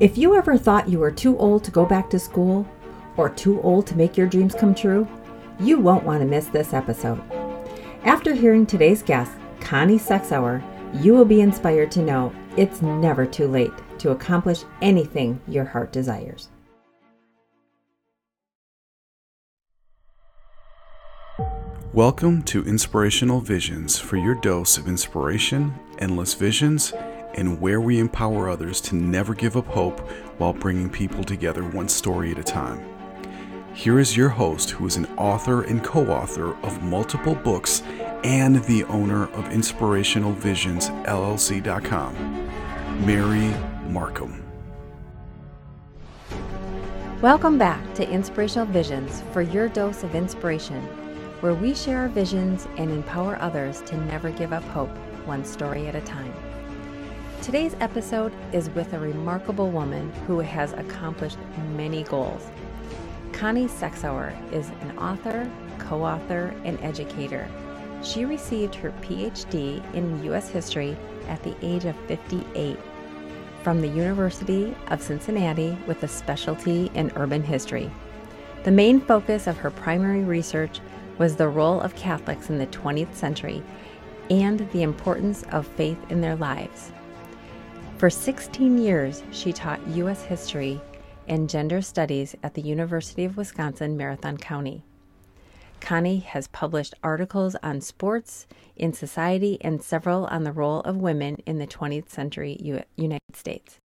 If you ever thought you were too old to go back to school or too old to make your dreams come true, you won't want to miss this episode. After hearing today's guest, Connie Sexauer, you will be inspired to know it's never too late to accomplish anything your heart desires. Welcome to Inspirational Visions for your dose of inspiration, endless visions, and where we empower others to never give up hope while bringing people together one story at a time. Here is your host, who is an author and co author of multiple books and the owner of Inspirational Visions LLC.com, Mary Markham. Welcome back to Inspirational Visions for your dose of inspiration, where we share our visions and empower others to never give up hope, one story at a time. Today's episode is with a remarkable woman who has accomplished many goals. Connie Sexauer is an author, co author, and educator. She received her PhD in U.S. history at the age of 58 from the University of Cincinnati with a specialty in urban history. The main focus of her primary research was the role of Catholics in the 20th century and the importance of faith in their lives. For 16 years, she taught U.S. history and gender studies at the University of Wisconsin Marathon County. Connie has published articles on sports in society and several on the role of women in the 20th century U- United States.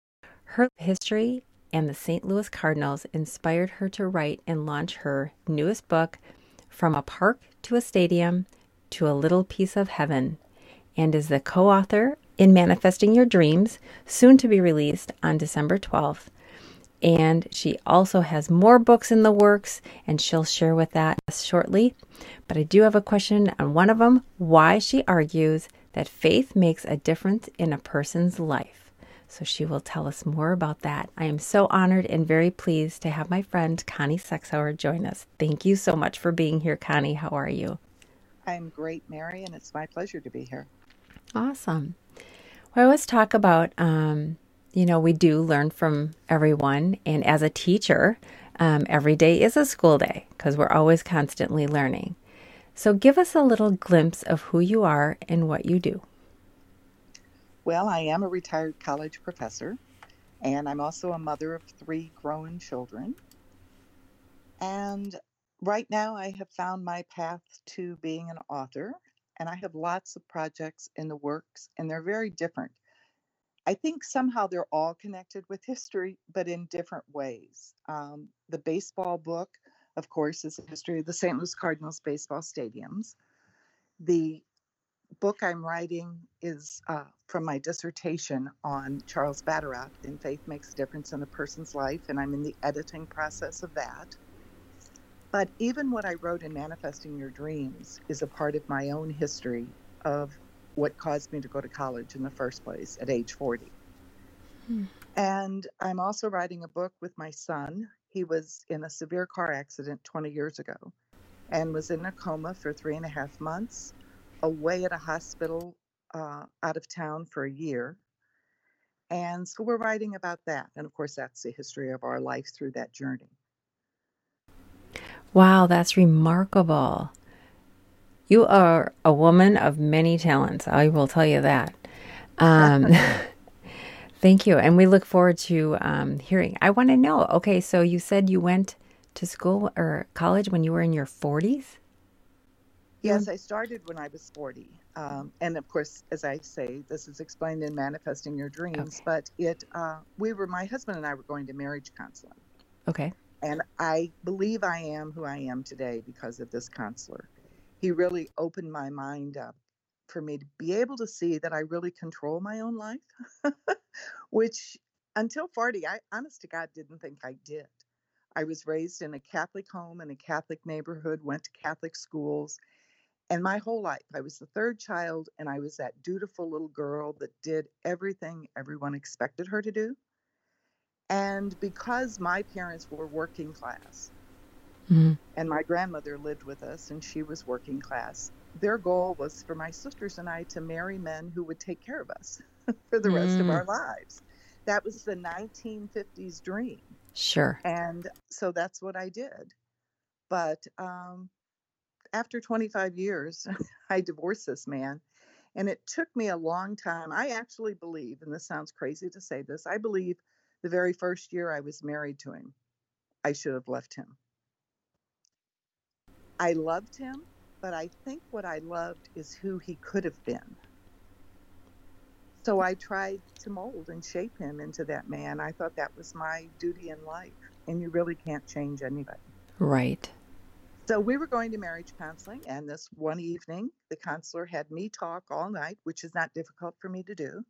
Her history and the St. Louis Cardinals inspired her to write and launch her newest book, From a Park to a Stadium to a Little Piece of Heaven, and is the co author in Manifesting Your Dreams, soon to be released on December 12th. And she also has more books in the works, and she'll share with that shortly. But I do have a question on one of them why she argues that faith makes a difference in a person's life. So she will tell us more about that. I am so honored and very pleased to have my friend Connie Sexauer join us. Thank you so much for being here, Connie. How are you? I'm great, Mary, and it's my pleasure to be here. Awesome. I always talk about, um, you know, we do learn from everyone. And as a teacher, um, every day is a school day because we're always constantly learning. So give us a little glimpse of who you are and what you do. Well, I am a retired college professor, and I'm also a mother of three grown children. And right now, I have found my path to being an author and I have lots of projects in the works, and they're very different. I think somehow they're all connected with history, but in different ways. Um, the baseball book, of course, is the history of the St. Louis Cardinals baseball stadiums. The book I'm writing is uh, from my dissertation on Charles Vatterott in Faith Makes a Difference in a Person's Life, and I'm in the editing process of that. But even what I wrote in Manifesting Your Dreams is a part of my own history of what caused me to go to college in the first place at age 40. Hmm. And I'm also writing a book with my son. He was in a severe car accident 20 years ago and was in a coma for three and a half months, away at a hospital uh, out of town for a year. And so we're writing about that. And of course, that's the history of our life through that journey. Wow, that's remarkable. You are a woman of many talents. I will tell you that. Um, thank you. And we look forward to um, hearing. I want to know okay, so you said you went to school or college when you were in your 40s? Yes, I started when I was 40. Um, and of course, as I say, this is explained in Manifesting Your Dreams, okay. but it, uh, we were, my husband and I were going to marriage counseling. Okay. And I believe I am who I am today because of this counselor. He really opened my mind up for me to be able to see that I really control my own life, which until 40, I honest to God didn't think I did. I was raised in a Catholic home in a Catholic neighborhood, went to Catholic schools, and my whole life I was the third child and I was that dutiful little girl that did everything everyone expected her to do. And because my parents were working class, mm-hmm. and my grandmother lived with us and she was working class, their goal was for my sisters and I to marry men who would take care of us for the rest of mm. our lives. that was the 1950s dream. Sure. And so that's what I did. But um, after 25 years, I divorced this man. And it took me a long time. I actually believe, and this sounds crazy to say this, I believe the very first year I was married to him, I should have left him. I loved him, but I think what I loved is who he could have been. So I tried to mold and shape him into that man. I thought that was my duty in life. And you really can't change anybody. Right. So we were going to marriage counseling, and this one evening, the counselor had me talk all night, which is not difficult for me to do.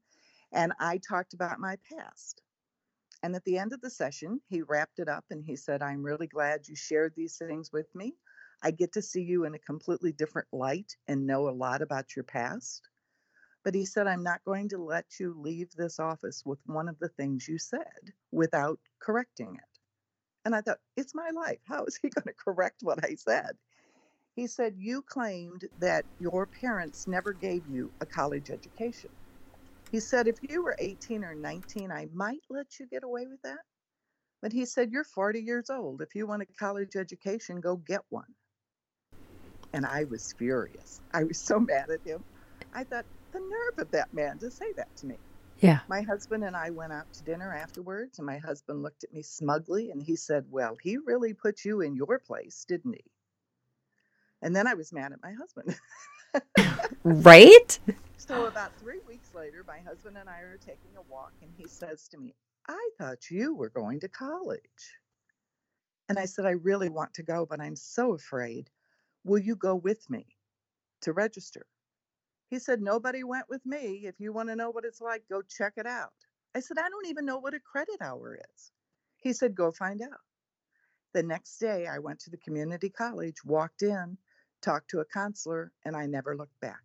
And I talked about my past. And at the end of the session, he wrapped it up and he said, I'm really glad you shared these things with me. I get to see you in a completely different light and know a lot about your past. But he said, I'm not going to let you leave this office with one of the things you said without correcting it. And I thought, it's my life. How is he going to correct what I said? He said, You claimed that your parents never gave you a college education. He said, If you were 18 or 19, I might let you get away with that. But he said, You're 40 years old. If you want a college education, go get one. And I was furious. I was so mad at him. I thought, the nerve of that man to say that to me. Yeah. My husband and I went out to dinner afterwards, and my husband looked at me smugly and he said, Well, he really put you in your place, didn't he? And then I was mad at my husband. right? So, about three weeks later, my husband and I are taking a walk, and he says to me, I thought you were going to college. And I said, I really want to go, but I'm so afraid. Will you go with me to register? He said, Nobody went with me. If you want to know what it's like, go check it out. I said, I don't even know what a credit hour is. He said, Go find out. The next day, I went to the community college, walked in, talked to a counselor, and I never looked back.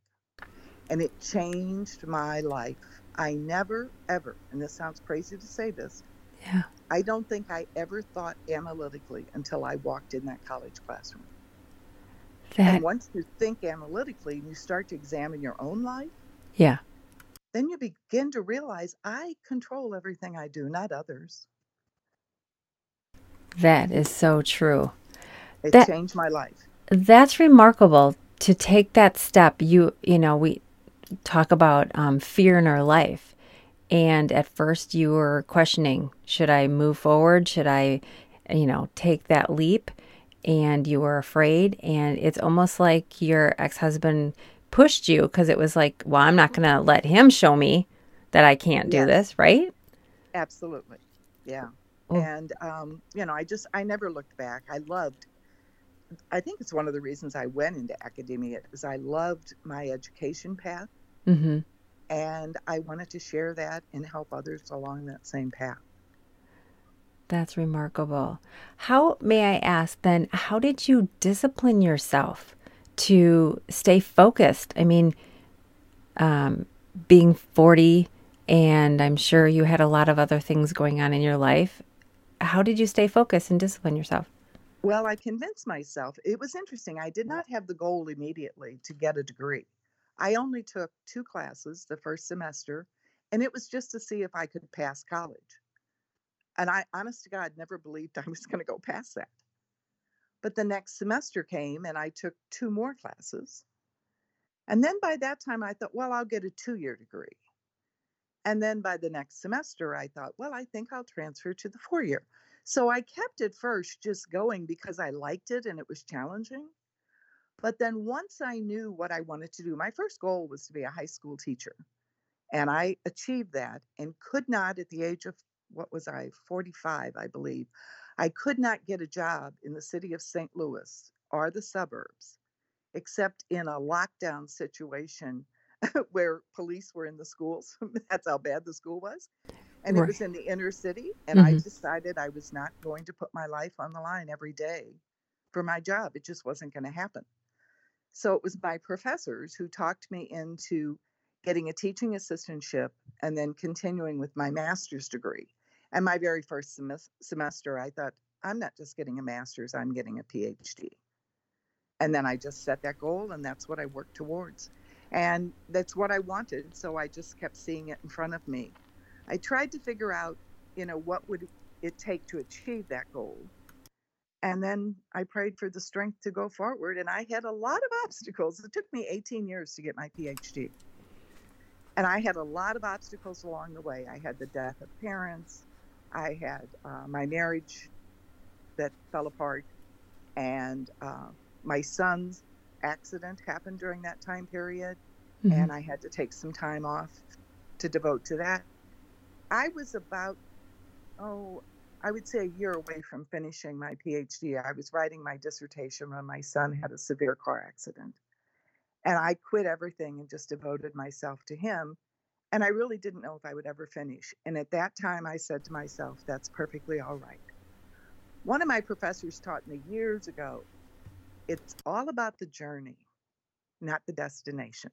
And it changed my life. I never, ever, and this sounds crazy to say this, Yeah. I don't think I ever thought analytically until I walked in that college classroom. That And once you think analytically and you start to examine your own life, yeah. then you begin to realize I control everything I do, not others. That is so true. It That- changed my life. That's remarkable to take that step. You you know, we talk about um, fear in our life. And at first you were questioning, should I move forward? Should I, you know, take that leap? And you were afraid. And it's almost like your ex husband pushed you because it was like, well, I'm not going to let him show me that I can't do Yes. this, right? Absolutely. Yeah. Oh. And, um, you know, I just, I never looked back. I loved, I think it's one of the reasons I went into academia is I loved my education path Mm-hmm. and I wanted to share that and help others along that same path. That's remarkable. How, may I ask then, how did you discipline yourself to stay focused? I mean, um, being 40, and I'm sure you had a lot of other things going on in your life. How did you stay focused and discipline yourself? Well, I convinced myself. It was interesting. I did not have the goal immediately to get a degree. I only took two classes the first semester, and it was just to see if I could pass college. And I, honest to God, never believed I was going to go past that. But the next semester came, and I took two more classes. And then by that time, I thought, well, I'll get a two year degree. And then by the next semester, I thought, well, I think I'll transfer to the four year. So I kept it first just going because I liked it and it was challenging. But then once I knew what I wanted to do, my first goal was to be a high school teacher. And I achieved that and could not, at the age of what was I, 45, I believe, I could not get a job in the city of St. Louis or the suburbs except in a lockdown situation where police were in the schools. That's how bad the school was. And it was in the inner city. And I Mhm. decided I was not going to put my life on the line every day for my job. It just wasn't going to happen. So it was my professors who talked me into getting a teaching assistantship and then continuing with my master's degree. And my very first semes- semester, I thought, I'm not just getting a master's, I'm getting a PhD. And then I just set that goal, and that's what I worked towards. And that's what I wanted. So I just kept seeing it in front of me I tried to figure out, you know, what would it take to achieve that goal. And then I prayed for the strength to go forward. And I had a lot of obstacles. It took me 18 years to get my PhD. And I had a lot of obstacles along the way. I had the death of parents, I had uh, my marriage that fell apart, and uh, my son's accident happened during that time period. Mm-hmm. And I had to take some time off to devote to that. I was about, oh, I would say a year away from finishing my PhD. I was writing my dissertation when my son had a severe car accident. And I quit everything and just devoted myself to him. And I really didn't know if I would ever finish. And at that time, I said to myself, that's perfectly all right. One of my professors taught me years ago it's all about the journey, not the destination.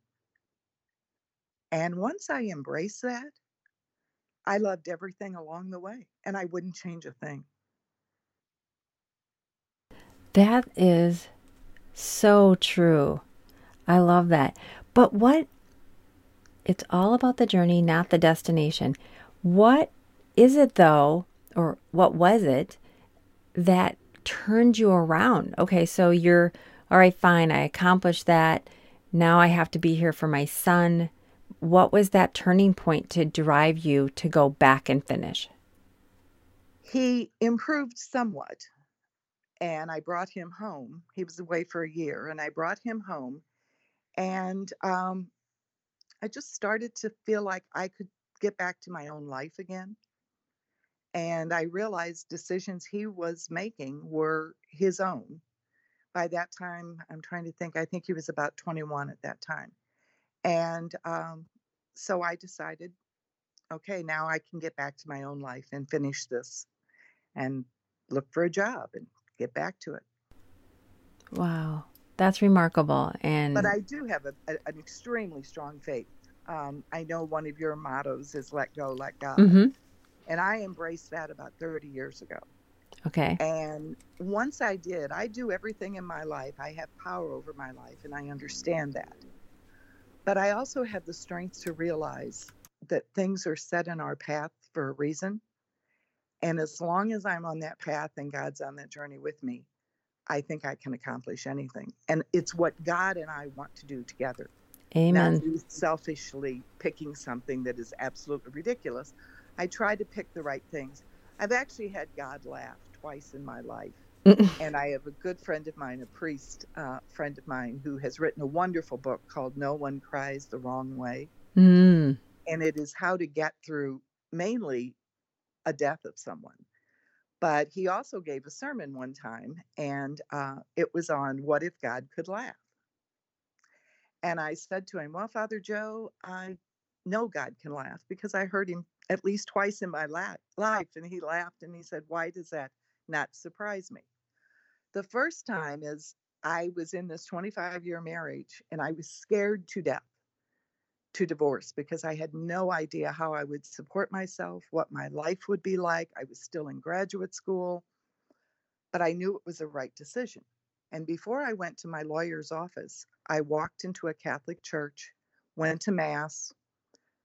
And once I embraced that, I loved everything along the way and I wouldn't change a thing. That is so true. I love that. But what it's all about the journey, not the destination. What is it though, or what was it that turned you around? Okay, so you're all right, fine, I accomplished that. Now I have to be here for my son. What was that turning point to drive you to go back and finish? He improved somewhat, and I brought him home. He was away for a year, and I brought him home. And um, I just started to feel like I could get back to my own life again. And I realized decisions he was making were his own. By that time, I'm trying to think, I think he was about 21 at that time. And um, so I decided, okay, now I can get back to my own life and finish this and look for a job and get back to it. Wow. That's remarkable. And but I do have a, a, an extremely strong faith. Um, I know one of your mottos is "Let go, let God," mm-hmm. and I embraced that about 30 years ago. Okay. And once I did, I do everything in my life. I have power over my life, and I understand that. But I also have the strength to realize that things are set in our path for a reason. And as long as I'm on that path and God's on that journey with me, I think I can accomplish anything. And it's what God and I want to do together. Amen. Not selfishly picking something that is absolutely ridiculous. I try to pick the right things. I've actually had God laugh twice in my life. And I have a good friend of mine, a priest uh, friend of mine, who has written a wonderful book called No One Cries the Wrong Way. Mm. And it is how to get through mainly a death of someone. But he also gave a sermon one time, and uh, it was on what if God could laugh. And I said to him, Well, Father Joe, I know God can laugh because I heard him at least twice in my la- life. And he laughed and he said, Why does that not surprise me? The first time is I was in this 25 year marriage and I was scared to death to divorce because I had no idea how I would support myself, what my life would be like. I was still in graduate school, but I knew it was the right decision. And before I went to my lawyer's office, I walked into a Catholic church, went to Mass,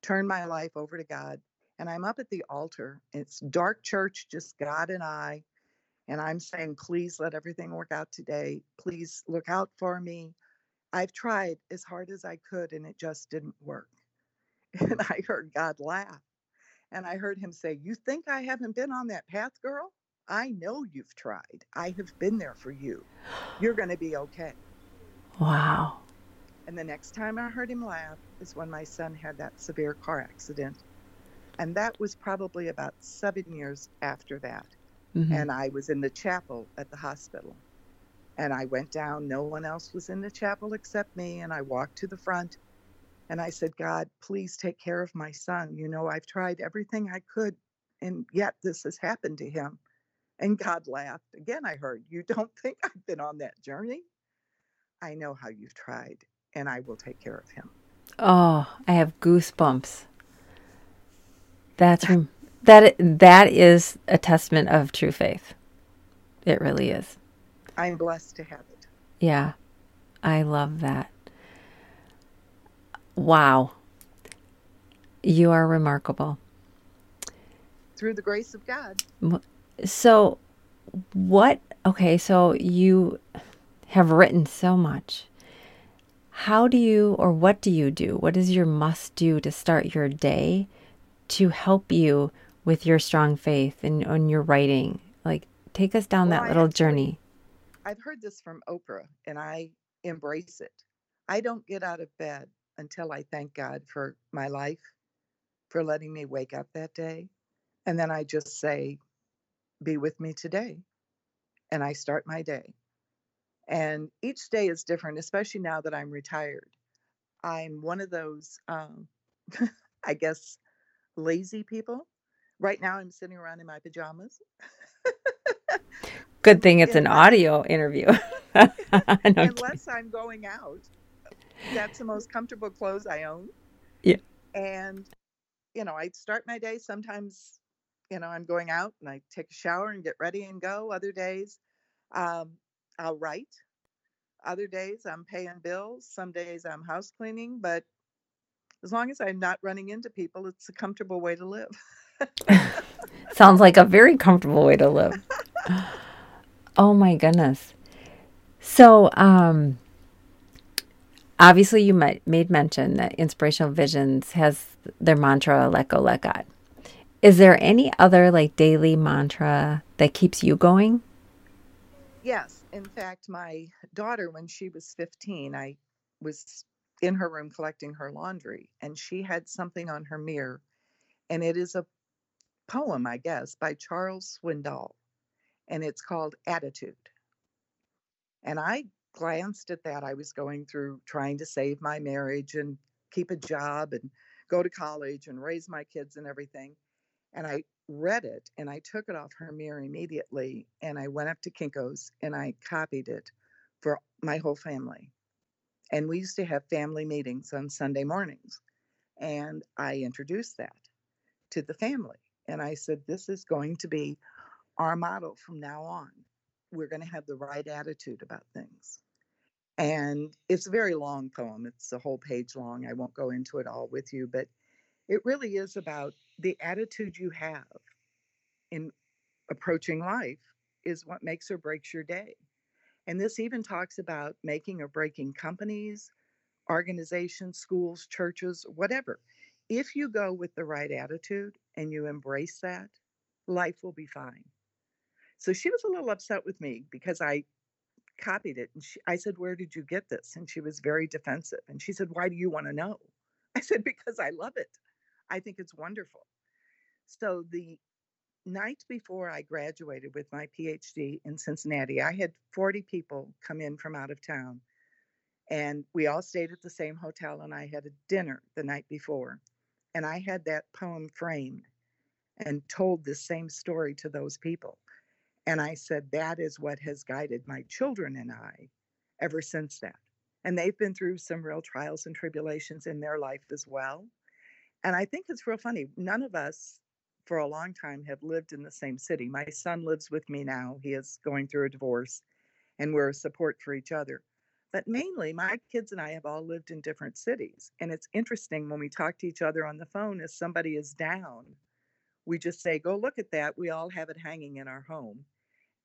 turned my life over to God, and I'm up at the altar. It's dark church, just God and I. And I'm saying, please let everything work out today. Please look out for me. I've tried as hard as I could and it just didn't work. And I heard God laugh. And I heard him say, You think I haven't been on that path, girl? I know you've tried. I have been there for you. You're going to be okay. Wow. And the next time I heard him laugh is when my son had that severe car accident. And that was probably about seven years after that. Mm-hmm. And I was in the chapel at the hospital. And I went down. No one else was in the chapel except me. And I walked to the front and I said, God, please take care of my son. You know, I've tried everything I could, and yet this has happened to him. And God laughed. Again, I heard, You don't think I've been on that journey? I know how you've tried, and I will take care of him. Oh, I have goosebumps. That's that that is a testament of true faith. It really is. I'm blessed to have it. Yeah. I love that. Wow. You are remarkable. through the grace of God. So, what? Okay, so you have written so much. How do you, or what do you do? What is your must do to start your day to help you with your strong faith and on your writing? Like, take us down Well, that I little actually, journey. I've heard this from Oprah and I embrace it. I don't get out of bed until I thank God for my life, for letting me wake up that day. And then I just say, be with me today. And I start my day. And each day is different, especially now that I'm retired. I'm one of those, um, I guess, lazy people. Right now, I'm sitting around in my pajamas. Good thing it's an Unless, audio interview. no unless I'm going out, that's the most comfortable clothes I own. Yeah. And, you know, I start my day. Sometimes, you know, I'm going out and I take a shower and get ready and go. Other days, um, I'll write. Other days, I'm paying bills. Some days, I'm house cleaning. But as long as I'm not running into people, it's a comfortable way to live. Sounds like a very comfortable way to live. Oh my goodness. So, um, obviously, you might, made mention that Inspirational Visions has their mantra, let go, let God. Is there any other like daily mantra that keeps you going? Yes. In fact, my daughter, when she was 15, I was in her room collecting her laundry, and she had something on her mirror, and it is a poem, I guess, by Charles Swindoll, and it's called Attitude. And I glanced at that. I was going through trying to save my marriage and keep a job and go to college and raise my kids and everything. And I read it and I took it off her mirror immediately and I went up to Kinko's and I copied it for my whole family. And we used to have family meetings on Sunday mornings. And I introduced that to the family. And I said, This is going to be our motto from now on. We're going to have the right attitude about things. And it's a very long poem, it's a whole page long. I won't go into it all with you, but it really is about the attitude you have in approaching life is what makes or breaks your day. And this even talks about making or breaking companies, organizations, schools, churches, whatever. If you go with the right attitude and you embrace that, life will be fine. So she was a little upset with me because I copied it. And she, I said, Where did you get this? And she was very defensive. And she said, Why do you want to know? I said, Because I love it. I think it's wonderful. So the night before I graduated with my PhD in Cincinnati, I had 40 people come in from out of town. And we all stayed at the same hotel, and I had a dinner the night before. And I had that poem framed and told the same story to those people. And I said, that is what has guided my children and I ever since that. And they've been through some real trials and tribulations in their life as well. And I think it's real funny. None of us for a long time have lived in the same city. My son lives with me now. He is going through a divorce and we're a support for each other. But mainly, my kids and I have all lived in different cities. And it's interesting when we talk to each other on the phone, if somebody is down, we just say, Go look at that. We all have it hanging in our home.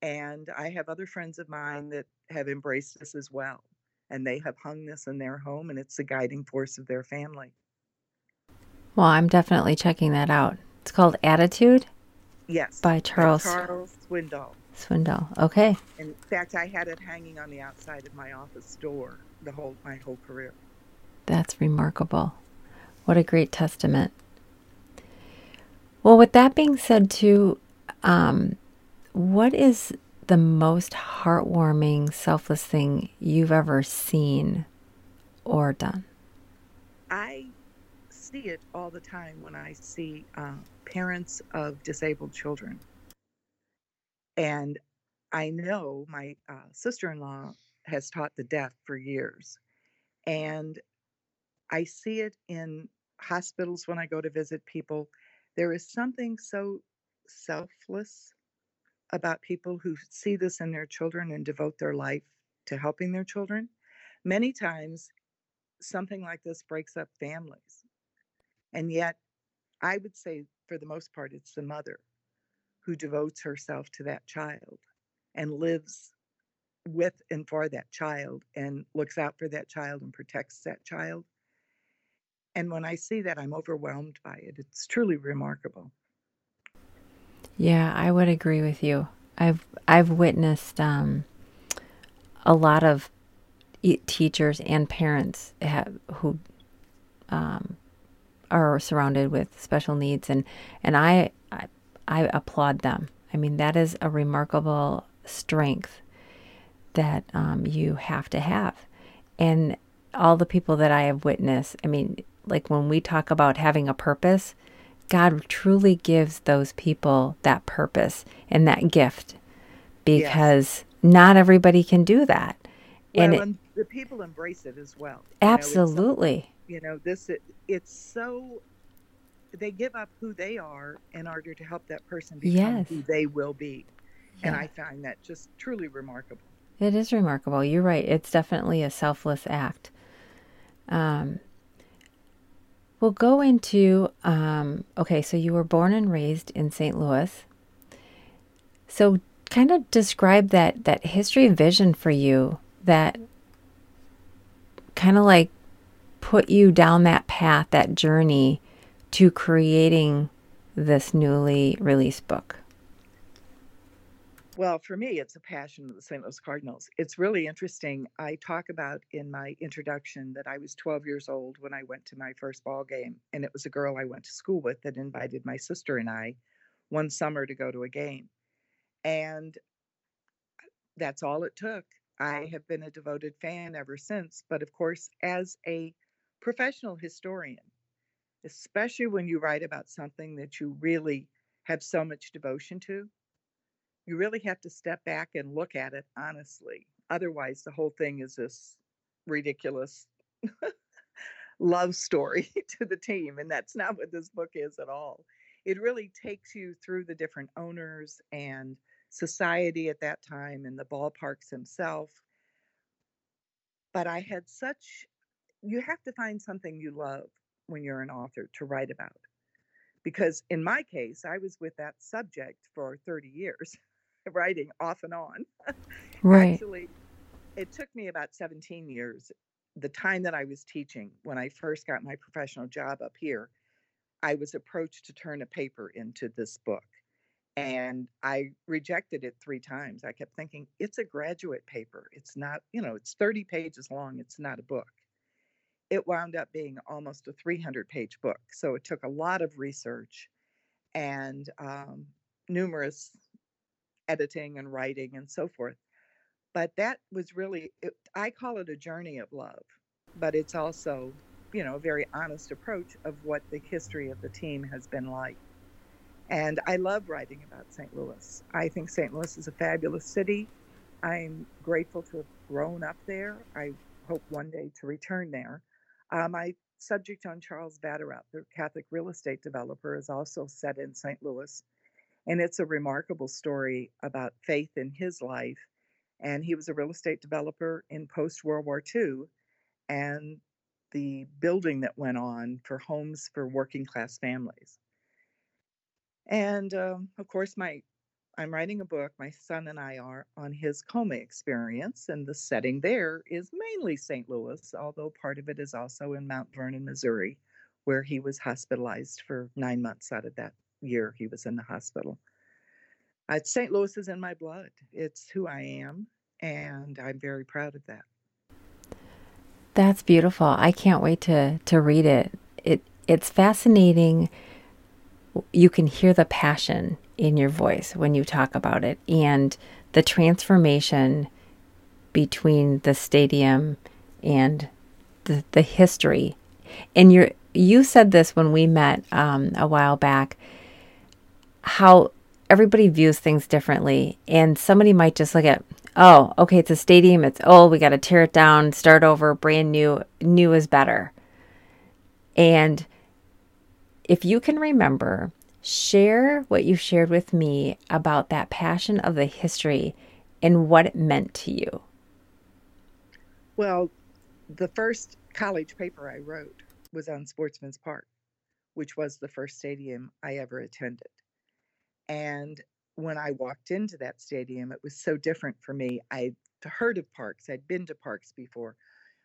And I have other friends of mine that have embraced this as well. And they have hung this in their home, and it's the guiding force of their family. Well, I'm definitely checking that out. It's called Attitude Yes, by by Charles Charles Swindoll. Swindoll. Okay, In fact, I had it hanging on the outside of my office door the whole my whole career. that's remarkable. What a great testament. Well, with that being said, too, um, what is the most heartwarming, selfless thing you've ever seen or done? I see it all the time when I see uh, parents of disabled children, and I know my uh, sister-in-law has taught the deaf for years, and I see it in hospitals when I go to visit people. There is something so selfless about people who see this in their children and devote their life to helping their children. Many times, something like this breaks up families. And yet, I would say for the most part, it's the mother who devotes herself to that child and lives with and for that child and looks out for that child and protects that child. And when I see that, I'm overwhelmed by it. It's truly remarkable. Yeah, I would agree with you. I've I've witnessed um, a lot of teachers and parents have, who um, are surrounded with special needs, and and I, I applaud them. I mean, that is a remarkable strength that um, you have to have. And all the people that I have witnessed, I mean, like when we talk about having a purpose, God truly gives those people that purpose and that gift because yes. not everybody can do that. Well, and, it, the people embrace it as well. Absolutely. You know, you know this it, it's so they give up who they are in order to help that person become yes. who they will be. Yeah. And I find that just truly remarkable. It is remarkable. You're right. It's definitely a selfless act. Um, we'll go into um, okay, so you were born and raised in St. Louis. So, kind of describe that that history vision for you that kind of like put you down that path, that journey to creating this newly released book. Well, for me, it's a passion of the St. Louis Cardinals. It's really interesting. I talk about in my introduction that I was 12 years old when I went to my first ball game, and it was a girl I went to school with that invited my sister and I one summer to go to a game. And that's all it took. I have been a devoted fan ever since. But of course, as a professional historian, especially when you write about something that you really have so much devotion to, you really have to step back and look at it honestly. Otherwise, the whole thing is this ridiculous love story to the team. And that's not what this book is at all. It really takes you through the different owners and society at that time and the ballparks himself. But I had such, you have to find something you love when you're an author to write about. Because in my case, I was with that subject for 30 years. writing off and on. Right. Actually, it took me about 17 years. The time that I was teaching, when I first got my professional job up here, I was approached to turn a paper into this book. And I rejected it three times. I kept thinking, it's a graduate paper. It's not, you know, it's 30 pages long. It's not a book. It wound up being almost a 300 page book. So it took a lot of research and um, numerous editing and writing and so forth. But that was really, it, I call it a journey of love, but it's also, you know, a very honest approach of what the history of the team has been like. And I love writing about St. Louis. I think St. Louis is a fabulous city. I'm grateful to have grown up there. I hope one day to return there. Uh, my subject on Charles Vatterott, the Catholic real estate developer, is also set in St. Louis. And it's a remarkable story about faith in his life. And he was a real estate developer in post World War II. And the building that went on for homes for working class families. And um, of course, my I'm writing a book. My son and I are on his coma experience, and the setting there is mainly St. Louis, although part of it is also in Mount Vernon, Missouri, where he was hospitalized for nine months out of that year he was in the hospital. Uh, St. Louis is in my blood. It's who I am, and I'm very proud of that. That's beautiful. I can't wait to to read it. It it's fascinating. You can hear the passion in your voice when you talk about it and the transformation between the stadium and the the history. And you you said this when we met um, a while back how everybody views things differently. And somebody might just look at, oh, okay, it's a stadium. It's old. We got to tear it down, start over, brand new. New is better. And if you can remember, share what you shared with me about that passion of the history and what it meant to you. Well, the first college paper I wrote was on Sportsman's Park which was the first stadium I ever attended. And when I walked into that stadium, it was so different for me. I'd heard of parks, I'd been to parks before.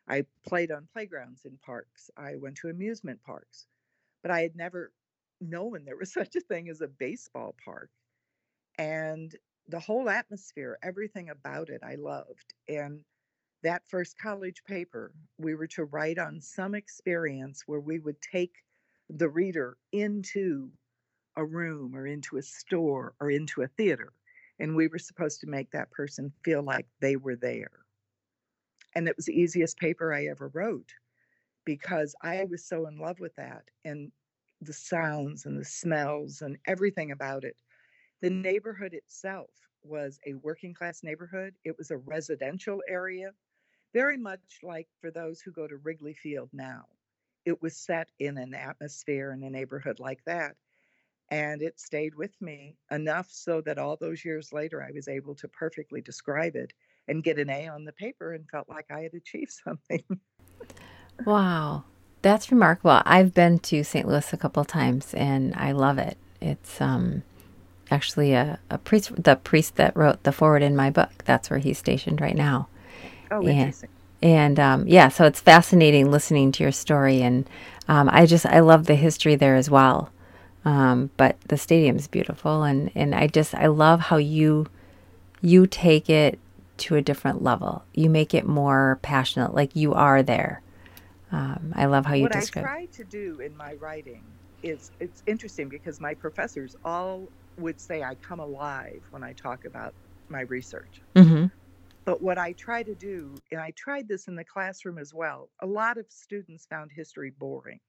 I played on playgrounds in parks, I went to amusement parks, but I had never known there was such a thing as a baseball park. And the whole atmosphere, everything about it, I loved. And that first college paper, we were to write on some experience where we would take the reader into a room or into a store or into a theater. And we were supposed to make that person feel like they were there. And it was the easiest paper I ever wrote because I was so in love with that and the sounds and the smells and everything about it. The neighborhood itself was a working class neighborhood, it was a residential area very much like for those who go to Wrigley Field now. It was set in an atmosphere in a neighborhood like that. And it stayed with me enough so that all those years later, I was able to perfectly describe it and get an A on the paper and felt like I had achieved something. wow. That's remarkable. I've been to St. Louis a couple times and I love it. It's um, actually a, a priest, the priest that wrote the foreword in my book. That's where he's stationed right now. Oh, and, interesting. And um, yeah, so it's fascinating listening to your story, and um, I just I love the history there as well. Um, but the stadium's beautiful, and and I just I love how you you take it to a different level. You make it more passionate, like you are there. Um, I love how you what describe. What I try to do in my writing is it's interesting because my professors all would say I come alive when I talk about my research. Mm-hmm. But what I try to do, and I tried this in the classroom as well, a lot of students found history boring.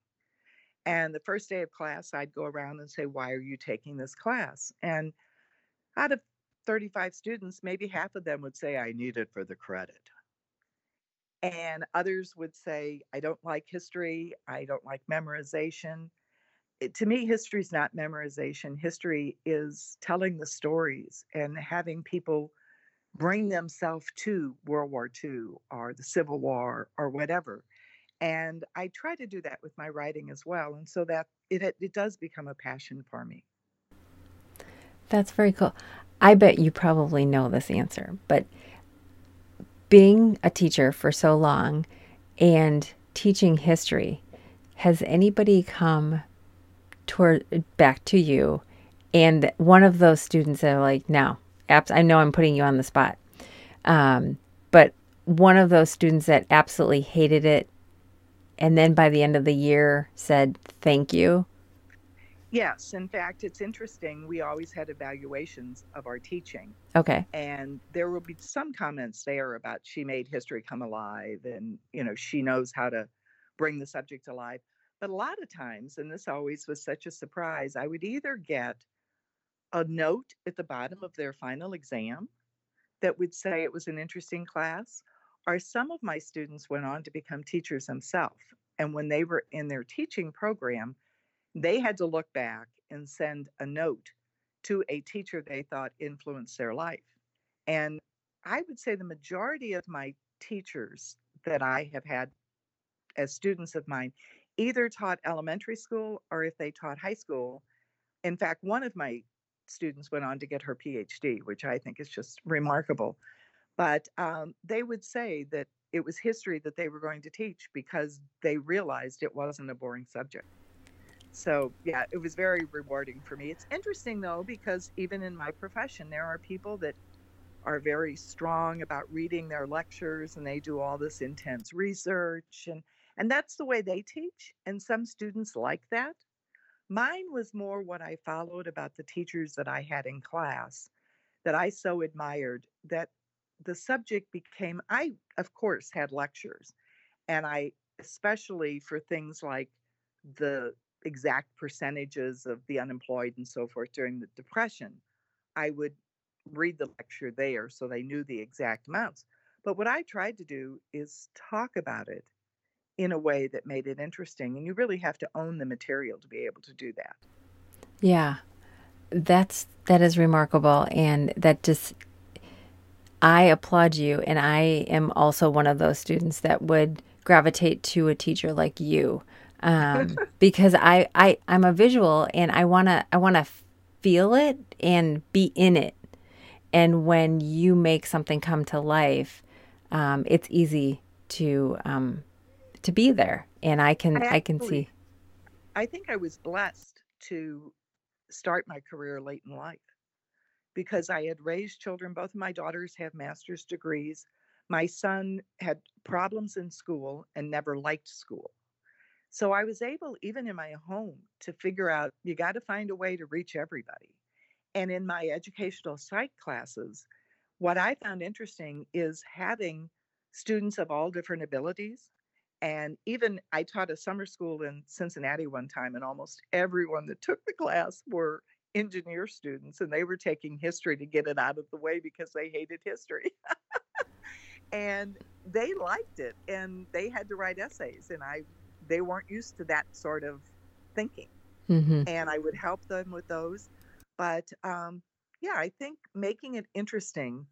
And the first day of class, I'd go around and say, Why are you taking this class? And out of 35 students, maybe half of them would say, I need it for the credit. And others would say, I don't like history. I don't like memorization. It, to me, history is not memorization. History is telling the stories and having people bring themselves to World War II or the Civil War or whatever. And I try to do that with my writing as well. And so that it, it does become a passion for me. That's very cool. I bet you probably know this answer, but being a teacher for so long and teaching history, has anybody come toward back to you and one of those students are like, no, abs- I know I'm putting you on the spot. Um, but one of those students that absolutely hated it and then by the end of the year said thank you. Yes, in fact, it's interesting. We always had evaluations of our teaching. Okay. And there will be some comments there about she made history come alive and, you know, she knows how to bring the subject alive. But a lot of times, and this always was such a surprise, I would either get a note at the bottom of their final exam that would say it was an interesting class, or some of my students went on to become teachers themselves. And when they were in their teaching program, they had to look back and send a note to a teacher they thought influenced their life. And I would say the majority of my teachers that I have had as students of mine either taught elementary school or if they taught high school. In fact, one of my students went on to get her PhD, which I think is just remarkable. But um, they would say that it was history that they were going to teach because they realized it wasn't a boring subject. So, yeah, it was very rewarding for me. It's interesting, though, because even in my profession, there are people that are very strong about reading their lectures and they do all this intense research and and that's the way they teach and some students like that Mine was more what I followed about the teachers that I had in class that I so admired that the subject became, I, of course, had lectures. And I, especially for things like the exact percentages of the unemployed and so forth during the Depression, I would read the lecture there so they knew the exact amounts. But what I tried to do is talk about it in a way that made it interesting. And you really have to own the material to be able to do that. Yeah. That's that is remarkable and that just I applaud you and I am also one of those students that would gravitate to a teacher like you. Um, because I, I I'm a visual and I wanna I wanna feel it and be in it. And when you make something come to life, um, it's easy to um, to be there, and I can I, actually, I can see. I think I was blessed to start my career late in life because I had raised children. Both of my daughters have master's degrees. My son had problems in school and never liked school. So I was able, even in my home, to figure out you got to find a way to reach everybody. And in my educational psych classes, what I found interesting is having students of all different abilities. And even I taught a summer school in Cincinnati one time, and almost everyone that took the class were engineer students, and they were taking history to get it out of the way because they hated history. and they liked it, and they had to write essays, and I they weren't used to that sort of thinking. Mm-hmm. And I would help them with those. But um, yeah, I think making it interesting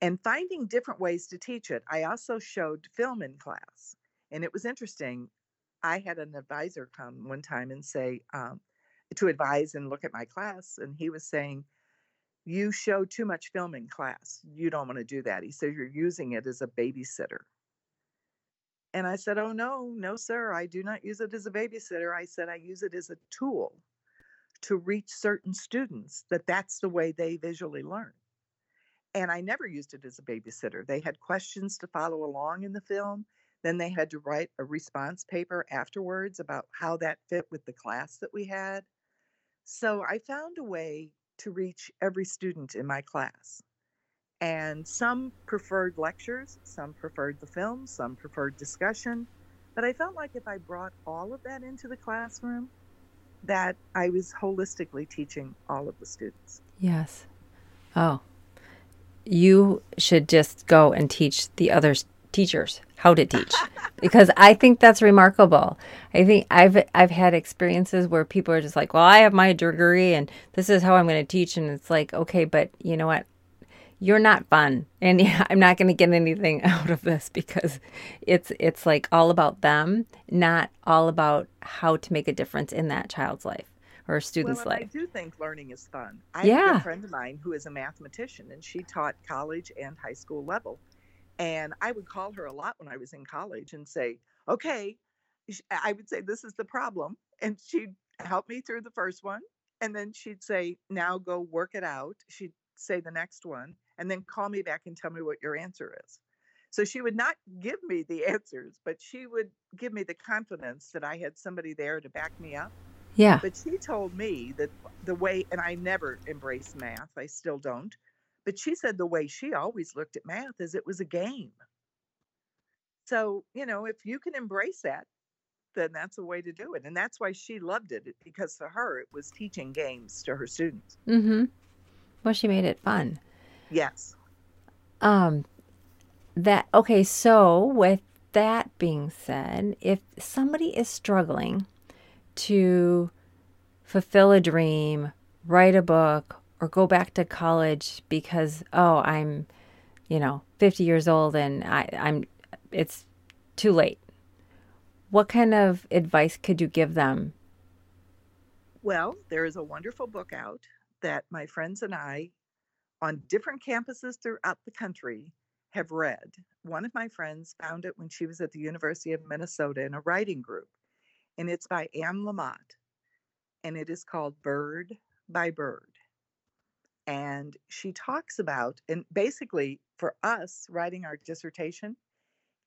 and finding different ways to teach it. I also showed film in class, and it was interesting. I had an advisor come one time and say um, to advise and look at my class, and he was saying, "You show too much film in class. You don't want to do that." He said, "You're using it as a babysitter." And I said, "Oh no, no, sir. I do not use it as a babysitter. I said I use it as a tool to reach certain students. That that's the way they visually learn." And I never used it as a babysitter. They had questions to follow along in the film. Then they had to write a response paper afterwards about how that fit with the class that we had. So I found a way to reach every student in my class. And some preferred lectures, some preferred the film, some preferred discussion. But I felt like if I brought all of that into the classroom, that I was holistically teaching all of the students. Yes. Oh, you should just go and teach the other teachers how to teach because I think that's remarkable. I think I've I've had experiences where people are just like, "Well, I have my degree and this is how I'm going to teach." And it's like, "Okay, but you know what? You're not fun. And I'm not going to get anything out of this because it's it's like all about them, not all about how to make a difference in that child's life or a student's well, life. I do think learning is fun. I yeah. have a friend of mine who is a mathematician and she taught college and high school level. And I would call her a lot when I was in college and say, okay, I would say, this is the problem. And she'd help me through the first one. And then she'd say, now go work it out. She'd say the next one and then call me back and tell me what your answer is. So she would not give me the answers, but she would give me the confidence that I had somebody there to back me up. Yeah. But she told me that the way, and I never embraced math, I still don't. But she said the way she always looked at math is it was a game. So, you know, if you can embrace that, then that's a way to do it. And that's why she loved it because for her, it was teaching games to her students. Mm-hmm. Well, she made it fun. Yes. Um, that, okay, so with that being said, if somebody is struggling to fulfill a dream, write a book, or go back to college because oh I'm, you know, 50 years old and I, I'm, it's too late. What kind of advice could you give them? Well, there is a wonderful book out that my friends and I, on different campuses throughout the country, have read. One of my friends found it when she was at the University of Minnesota in a writing group and it's by Anne Lamott, and it is called Bird by Bird. And she talks about, and basically for us writing our dissertation,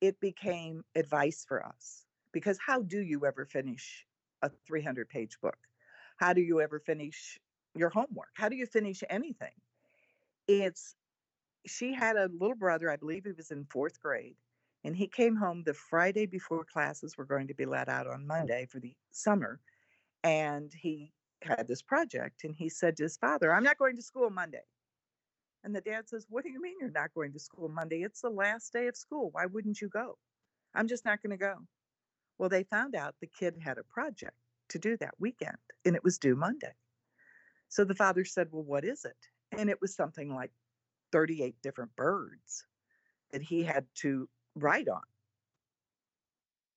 it became advice for us. Because how do you ever finish a 300 page book? How do you ever finish your homework? How do you finish anything? It's, she had a little brother, I believe he was in fourth grade, and he came home the Friday before classes were going to be let out on mm. Monday for the summer. And he had this project and he said to his father, I'm not going to school Monday. And the dad says, What do you mean you're not going to school Monday? It's the last day of school. Why wouldn't you go? I'm just not going to go. Well, they found out the kid had a project to do that weekend and it was due Monday. So the father said, Well, what is it? And it was something like 38 different birds that he had to write on.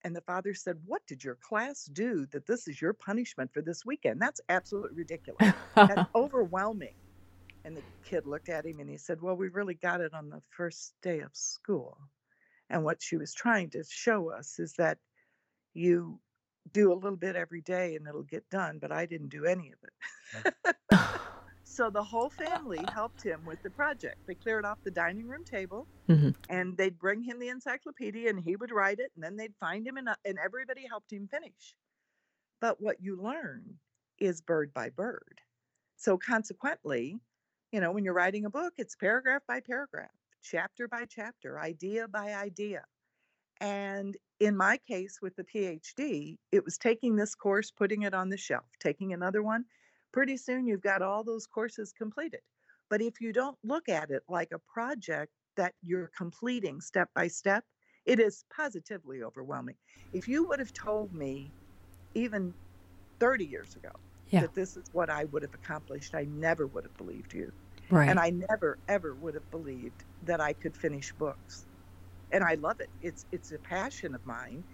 And the father said, What did your class do that this is your punishment for this weekend? That's absolutely ridiculous. That's overwhelming. And the kid looked at him and he said, Well, we really got it on the first day of school. And what she was trying to show us is that you do a little bit every day and it'll get done, but I didn't do any of it. so the whole family helped him with the project. They cleared off the dining room table mm-hmm. and they'd bring him the encyclopedia and he would write it and then they'd find him and, uh, and everybody helped him finish. But what you learn is bird by bird. So consequently, you know, when you're writing a book, it's paragraph by paragraph, chapter by chapter, idea by idea. And in my case with the PhD, it was taking this course, putting it on the shelf, taking another one. Pretty soon you've got all those courses completed. But if you don't look at it like a project that you're completing step by step, it is positively overwhelming. If you would have told me even 30 years ago Yeah. that this is what I would have accomplished, I never would have believed you. Right. And I never ever would have believed that I could finish books. And I love it. It's it's a passion of mine.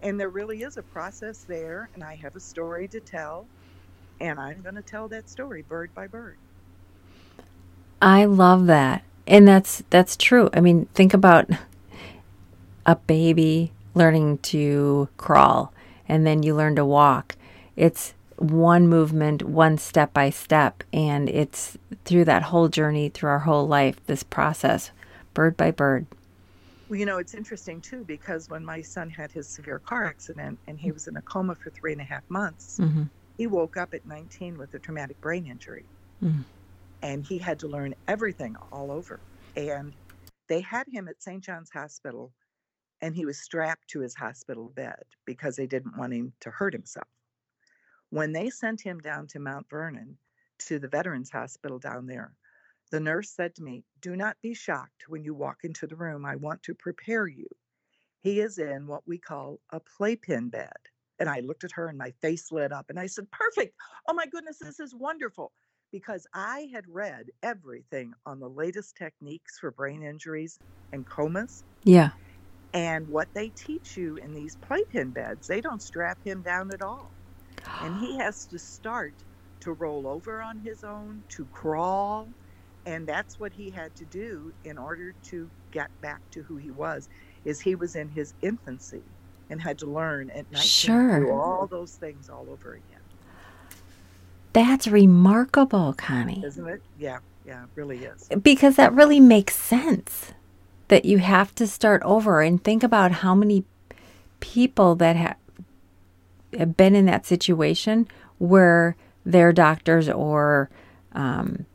And there really is a process there and I have a story to tell and I'm going to tell that story bird by bird. I love that. And that's that's true. I mean, think about a baby learning to crawl and then you learn to walk. It's one movement, one step by step, and it's through that whole journey, through our whole life, this process, bird by bird. Well, you know, it's interesting too because when my son had his severe car accident and he was in a coma for three and a half months, hmm he woke up at 19 with a traumatic brain injury. Mhm. And he had to learn everything all over. And they had him at St. John's Hospital and he was strapped to his hospital bed because they didn't want him to hurt himself. When they sent him down to Mount Vernon to the Veterans Hospital down there, the nurse said to me, Do not be shocked when you walk into the room. I want to prepare you. He is in what we call a playpen bed. And I looked at her and my face lit up and I said, Perfect. Oh my goodness, this is wonderful. Because I had read everything on the latest techniques for brain injuries and comas. Yeah. And what they teach you in these playpen beds, they don't strap him down at all. And he has to start to roll over on his own, to crawl. And that's what he had to do in order to get back to who he was, is he was in his infancy and had to learn at 19 Sure. do all those things all over again. That's remarkable, Connie. Isn't it? Yeah, yeah, it really is. Because that really makes sense that you have to start over and think about how many people that have have been in that situation where their doctors or um,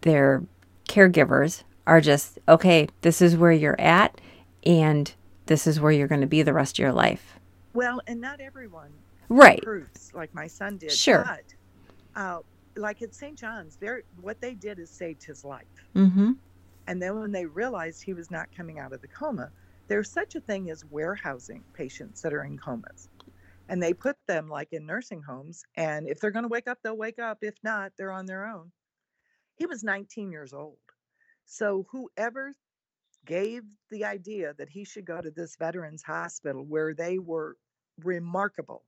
their caregivers are just okay this is where you're at and this is where you're going to be the rest of your life Well, and not everyone right improves like my son did. Sure. But uh, like at St. John's, they're, what they did is saved his life. mm-hmm And then when they realized he was not coming out of the coma, there's such a thing as warehousing patients that are in comas. And they put them like in nursing homes. And if they're going to wake up, they'll wake up. If not, they're on their own. He was 19 years old. So whoever gave the idea that he should go to this veterans hospital where they were remarkable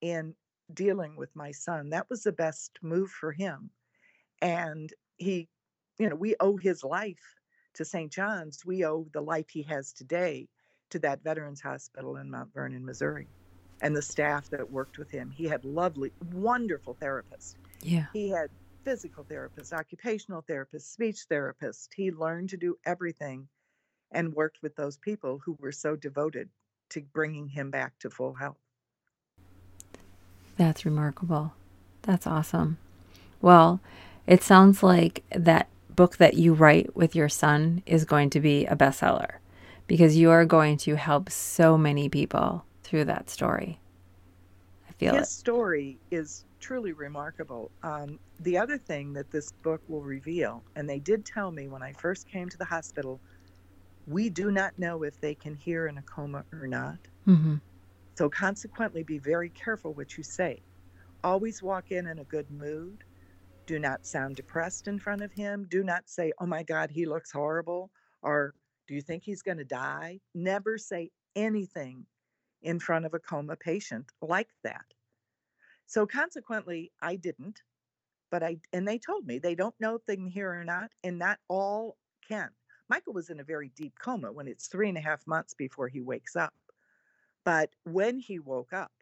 in dealing with my son, that was the best move for him. And he, you know, we owe his life to St. John's. We owe the life he has today to that veterans hospital in Mount Vernon, Missouri, and the staff that worked with him. He had lovely, wonderful therapists. yeah He had physical therapists, occupational therapists, speech therapists. He learned to do everything and worked with those people who were so devoted to bringing him back to full health. That's remarkable. That's awesome. Well, it sounds like that book that you write with your son is going to be a bestseller because you are going to help so many people through that story. I feel His it. story is truly remarkable. Um, the other thing that this book will reveal, and they did tell me when I first came to the hospital, we do not know if they can hear in a coma or not. hmm So, consequently, be very careful what you say. Always walk in in a good mood. Do not sound depressed in front of him. Do not say, oh my God, he looks horrible, or do you think he's going to die? Never say anything in front of a coma patient like that. So consequently, I didn't. But I and they told me they don't know if they can hear or not, and not all can. Michael was in a very deep coma when it's three and a half months before he wakes up. But when he woke up,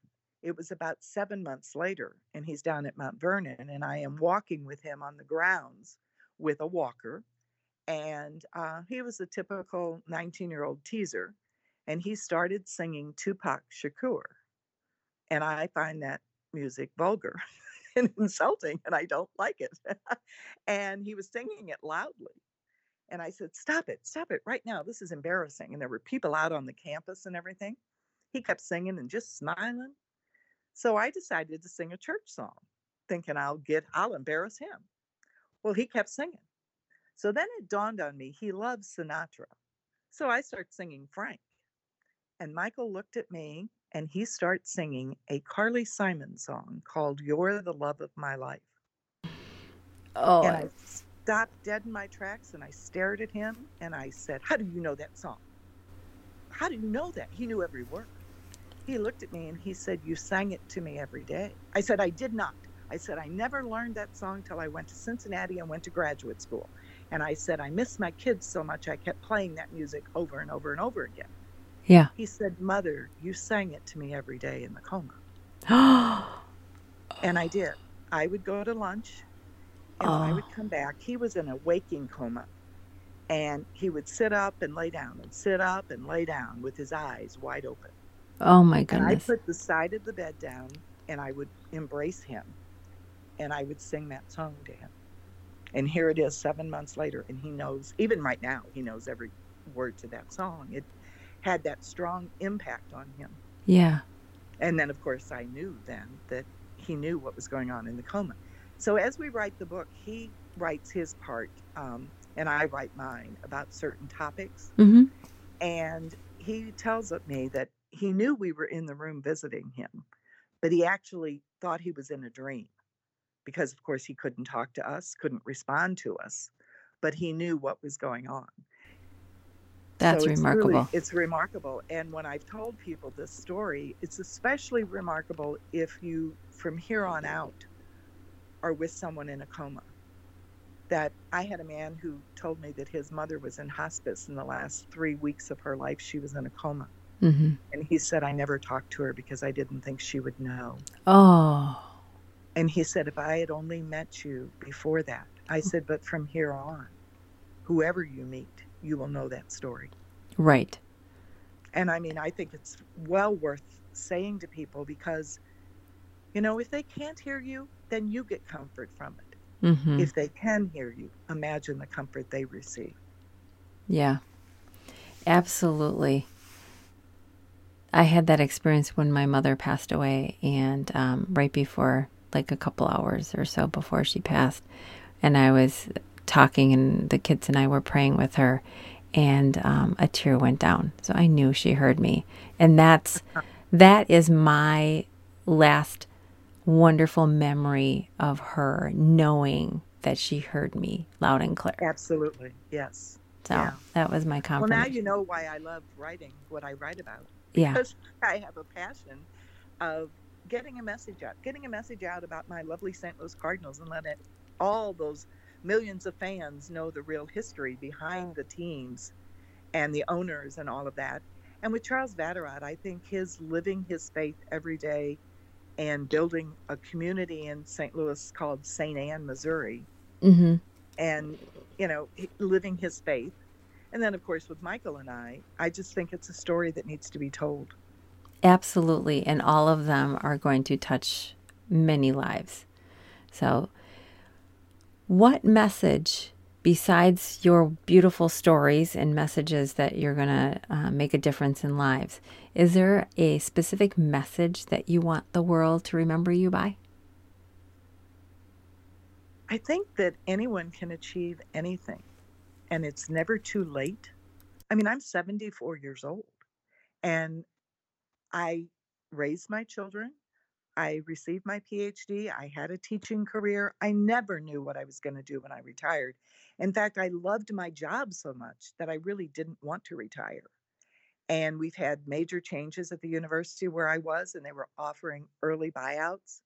it was about seven months later, and he's down at Mount Vernon, and I am walking with him on the grounds with a walker. And uh, he was a typical 19 year old teaser, and he started singing Tupac Shakur. And I find that music vulgar and insulting, and I don't like it. and he was singing it loudly. And I said, Stop it, stop it right now. This is embarrassing. And there were people out on the campus and everything. He kept singing and just smiling. So I decided to sing a church song, thinking I'll get, I'll embarrass him. Well, he kept singing. So then it dawned on me he loves Sinatra. So I start singing Frank. And Michael looked at me and he starts singing a Carly Simon song called You're the Love of My Life. Oh, and I stopped dead in my tracks and I stared at him and I said, How do you know that song? How do you know that? He knew every word. He looked at me and he said, You sang it to me every day. I said, I did not. I said, I never learned that song till I went to Cincinnati and went to graduate school. And I said, I miss my kids so much, I kept playing that music over and over and over again. Yeah. He said, Mother, you sang it to me every day in the coma. and I did. I would go to lunch and oh. I would come back. He was in a waking coma. And he would sit up and lay down and sit up and lay down with his eyes wide open. Oh my goodness. And I put the side of the bed down and I would embrace him and I would sing that song to him. And here it is seven months later, and he knows, even right now, he knows every word to that song. It had that strong impact on him. Yeah. And then, of course, I knew then that he knew what was going on in the coma. So as we write the book, he writes his part, um, and I write mine about certain topics. Mm-hmm. And he tells me that he knew we were in the room visiting him, but he actually thought he was in a dream because, of course, he couldn't talk to us, couldn't respond to us, but he knew what was going on. That's so it's remarkable. Really, it's remarkable. And when I've told people this story, it's especially remarkable if you, from here on out, are with someone in a coma. That I had a man who told me that his mother was in hospice in the last three weeks of her life. She was in a coma. Mm-hmm. And he said, I never talked to her because I didn't think she would know. Oh. And he said, if I had only met you before that, I said, but from here on, whoever you meet, you will know that story. Right. And I mean, I think it's well worth saying to people because, you know, if they can't hear you, then you get comfort from it. Mm-hmm. If they can hear you, imagine the comfort they receive. Yeah, absolutely. I had that experience when my mother passed away, and um, right before, like a couple hours or so before she passed, and I was talking, and the kids and I were praying with her, and um, a tear went down. So I knew she heard me, and that's that is my last wonderful memory of her knowing that she heard me loud and clear. Absolutely, yes. So yeah. that was my confirmation. Well, now you know why I love writing what I write about. Yeah. Because I have a passion of getting a message out, getting a message out about my lovely St. Louis Cardinals and letting all those millions of fans know the real history behind the teams and the owners and all of that. And with Charles Vatterott, I think his living his faith every day and building a community in St. Louis called St. Ann, Missouri, mm-hmm. and you know, living his faith. And then, of course, with Michael and I, I just think it's a story that needs to be told. Absolutely. And all of them are going to touch many lives. So what message, besides your beautiful stories and messages that you're going to uh, make a difference in lives, is there a specific message that you want the world to remember you by? I think that anyone can achieve anything, and it's never too late. I mean, I'm 74 years old, and I raised my children. I received my PhD. I had a teaching career. I never knew what I was going to do when I retired. In fact, I loved my job so much that I really didn't want to retire. And we've had major changes at the university where I was, and they were offering early buyouts.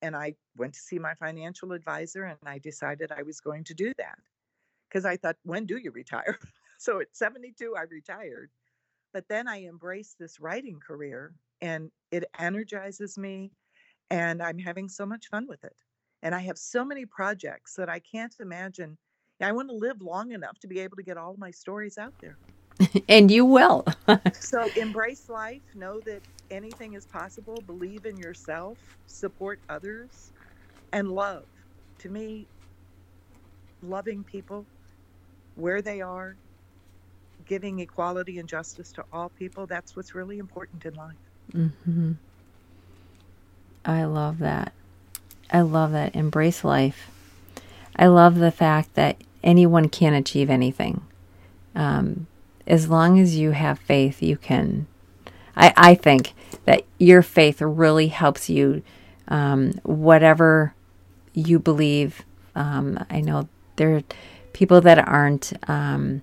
And I went to see my financial advisor and I decided I was going to do that because I thought, when do you retire? so at 72, I retired. But then I embraced this writing career and it energizes me and I'm having so much fun with it. And I have so many projects that I can't imagine. I want to live long enough to be able to get all my stories out there. and you will. so embrace life, know that anything is possible, believe in yourself, support others, and love. To me, loving people where they are, giving equality and justice to all people, that's what's really important in life. Mm-hmm. I love that. I love that. Embrace life. I love the fact that anyone can achieve anything. Um, as long as you have faith, you can. I, I think that your faith really helps you, um, whatever you believe. Um, I know there are people that aren't um,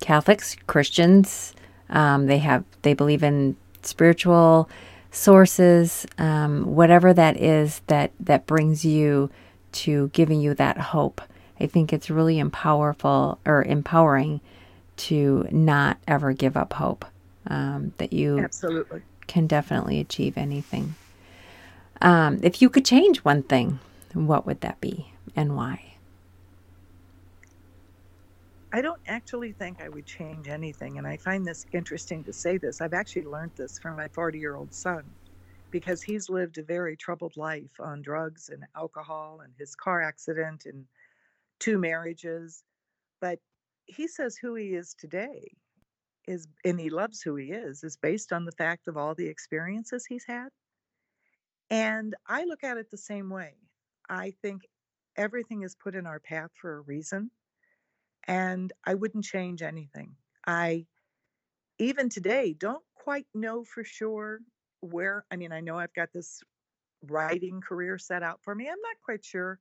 Catholics, Christians. Um, they have they believe in spiritual sources, um, whatever that is that that brings you to giving you that hope. I think it's really powerful or empowering to not ever give up hope. Um, that you absolutely can definitely achieve anything. Um, if you could change one thing, what would that be and why? I don't actually think I would change anything. And I find this interesting to say this. I've actually learned this from my 40 year old son because he's lived a very troubled life on drugs and alcohol and his car accident and two marriages. But he says who he is today is, and he loves who he is, is based on the fact of all the experiences he's had. And I look at it the same way. I think everything is put in our path for a reason and I wouldn't change anything. I even today don't quite know for sure where I mean I know I've got this writing career set out for me. I'm not quite sure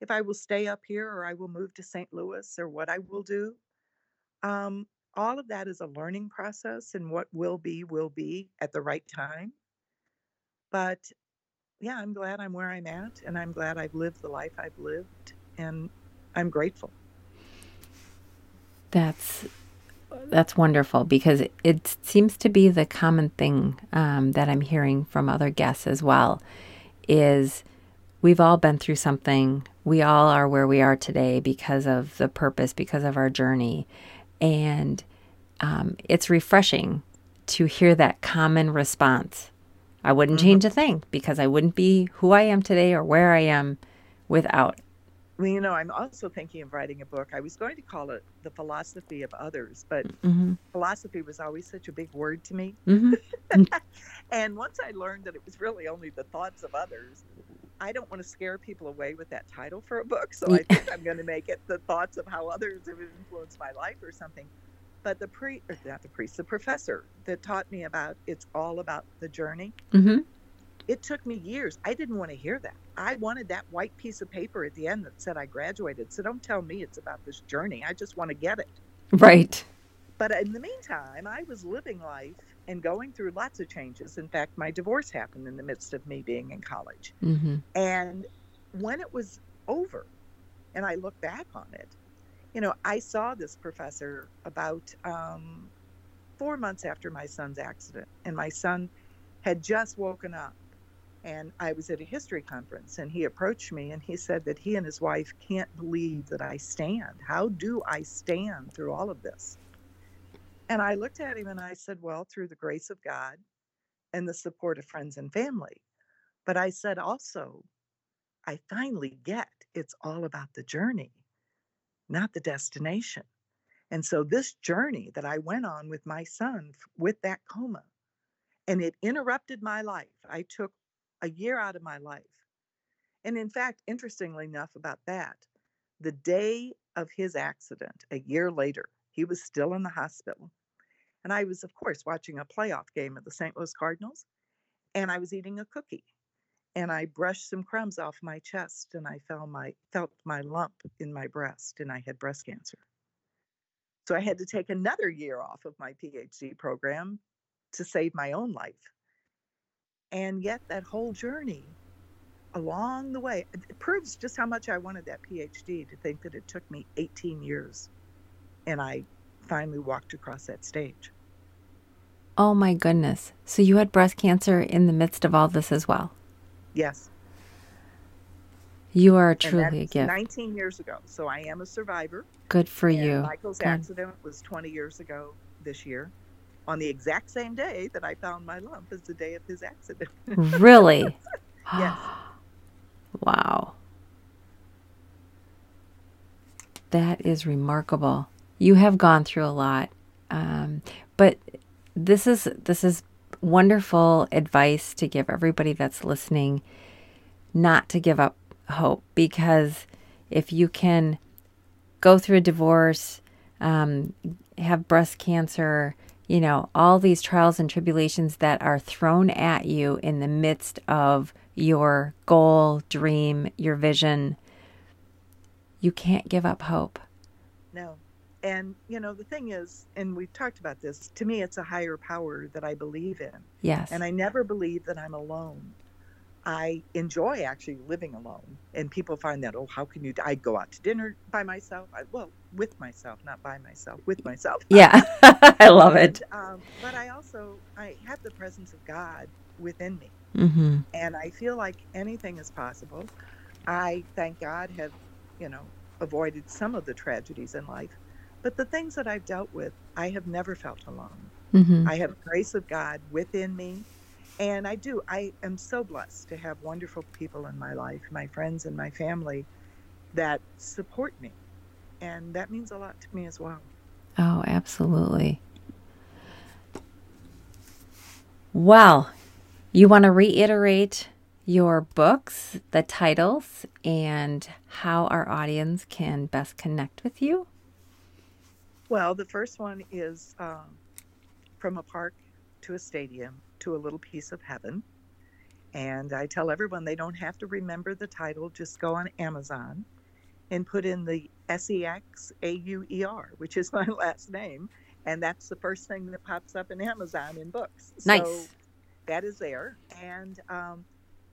if I will stay up here or I will move to St. Louis or what I will do. Um, all of that is a learning process, and what will be, will be at the right time. But yeah, I'm glad I'm where I'm at, and I'm glad I've lived the life I've lived, and I'm grateful. That's that's wonderful because it, it, seems to be the common thing um, that I'm hearing from other guests as well. Is we've all been through something. We all are where we are today because of the purpose, because of our journey, and um, it's refreshing to hear that common response. I wouldn't mm-hmm. change a thing because I wouldn't be who I am today or where I am without well, you know, I'm also thinking of writing a book. I was going to call it The Philosophy of Others, but mm-hmm. philosophy was always such a big word to me. Mm-hmm. and once I learned that it was really only the thoughts of others, I don't want to scare people away with that title for a book. So I think I'm going to make it The Thoughts of How Others Have Influenced My Life or something. But the pre, not the priest, the professor that taught me about it's all about the journey. Mm-hmm it took me years. I didn't want to hear that. I wanted that white piece of paper at the end that said I graduated. So don't tell me it's about this journey. I just want to get it. Right. But in the meantime, I was living life and going through lots of changes. In fact, my divorce happened in the midst of me being in college. Mm-hmm. And when it was over and I look back on it, you know, I saw this professor about um, four months after my son's accident. And my son had just woken up and I was at a history conference and he approached me and he said that he and his wife can't believe that I stand. How do I stand through all of this? And I looked at him and I said, Well, through the grace of God and the support of friends and family. But I said also, I finally get it's all about the journey, not the destination. And so this journey that I went on with my son with that coma, and it interrupted my life. I took a year out of my life. And in fact, interestingly enough, about that, the day of his accident, a year later, he was still in the hospital. And I was, of course, watching a playoff game of the St. Louis Cardinals, and I was eating a cookie. And I brushed some crumbs off my chest, and I felt my felt my lump in my breast, and I had breast cancer. So I had to take another year off of my PhD program to save my own life. And yet, that whole journey along the way it proves just how much I wanted that PhD to think that it took me 18 years and I finally walked across that stage. Oh my goodness. So you had breast cancer in the midst of all this as well? Yes. You are truly a gift. 19 years ago. So I am a survivor. Good for and you. Michael's Good. accident was 20 years ago this year. On the exact same day that I found my lump is the day of his accident. Really? yes. Wow. That is remarkable. You have gone through a lot, um, but this is this is wonderful advice to give everybody that's listening, not to give up hope because if you can go through a divorce, um, have breast cancer, you know, all these trials and tribulations that are thrown at you in the midst of your goal, dream, your vision, you can't give up hope. No. And, you know, the thing is, and we've talked about this, to me, it's a higher power that I believe in. Yes. And I never believe that I'm alone. I enjoy actually living alone. And people find that, oh, how can you? I go out to dinner by myself. I, well, with myself, not by myself, with myself. Yeah, I love it. Um, but I also, I have the presence of God within me. Mm-hmm. And I feel like anything is possible. I, thank God, have, you know, avoided some of the tragedies in life. But the things that I've dealt with, I have never felt alone. Mm-hmm. I have grace of God within me. And I do. I am so blessed to have wonderful people in my life, my friends and my family that support me. And that means a lot to me as well. Oh, absolutely. Well, you want to reiterate your books, the titles, and how our audience can best connect with you? Well, the first one is um, From a Park to a Stadium to a Little Piece of Heaven. And I tell everyone they don't have to remember the title, just go on Amazon and put in the S E X A U E R, which is my last name. And that's the first thing that pops up in Amazon in books. Nice. So that is there. And um,